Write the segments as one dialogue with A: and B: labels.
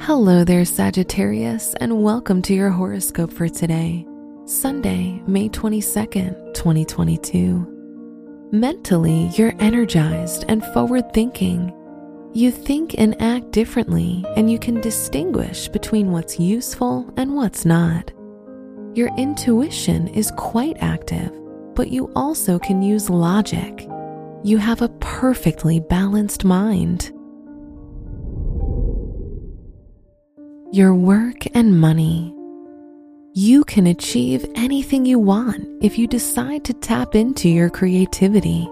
A: Hello there, Sagittarius, and welcome to your horoscope for today, Sunday, May 22nd, 2022. Mentally, you're energized and forward thinking. You think and act differently, and you can distinguish between what's useful and what's not. Your intuition is quite active, but you also can use logic. You have a perfectly balanced mind. Your work and money. You can achieve anything you want if you decide to tap into your creativity.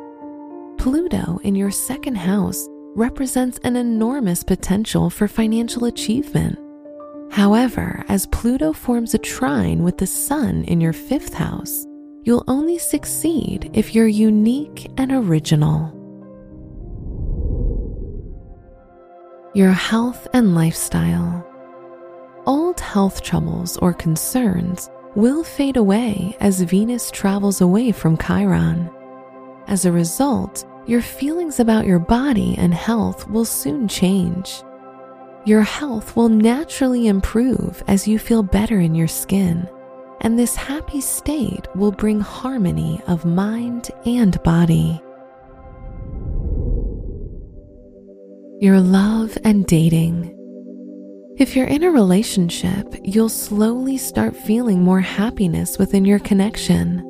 A: Pluto in your second house represents an enormous potential for financial achievement. However, as Pluto forms a trine with the Sun in your fifth house, you'll only succeed if you're unique and original. Your health and lifestyle. Old health troubles or concerns will fade away as Venus travels away from Chiron. As a result, your feelings about your body and health will soon change. Your health will naturally improve as you feel better in your skin, and this happy state will bring harmony of mind and body. Your love and dating. If you're in a relationship, you'll slowly start feeling more happiness within your connection.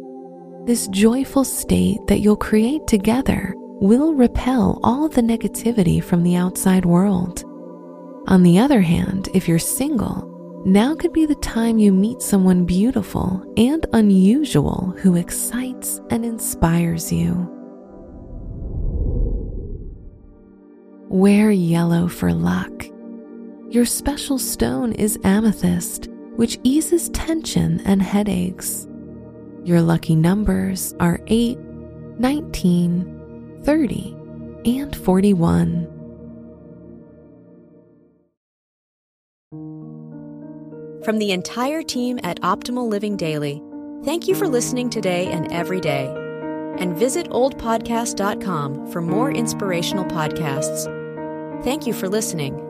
A: This joyful state that you'll create together will repel all the negativity from the outside world. On the other hand, if you're single, now could be the time you meet someone beautiful and unusual who excites and inspires you. Wear yellow for luck. Your special stone is amethyst, which eases tension and headaches. Your lucky numbers are 8, 19, 30, and 41.
B: From the entire team at Optimal Living Daily, thank you for listening today and every day. And visit oldpodcast.com for more inspirational podcasts. Thank you for listening.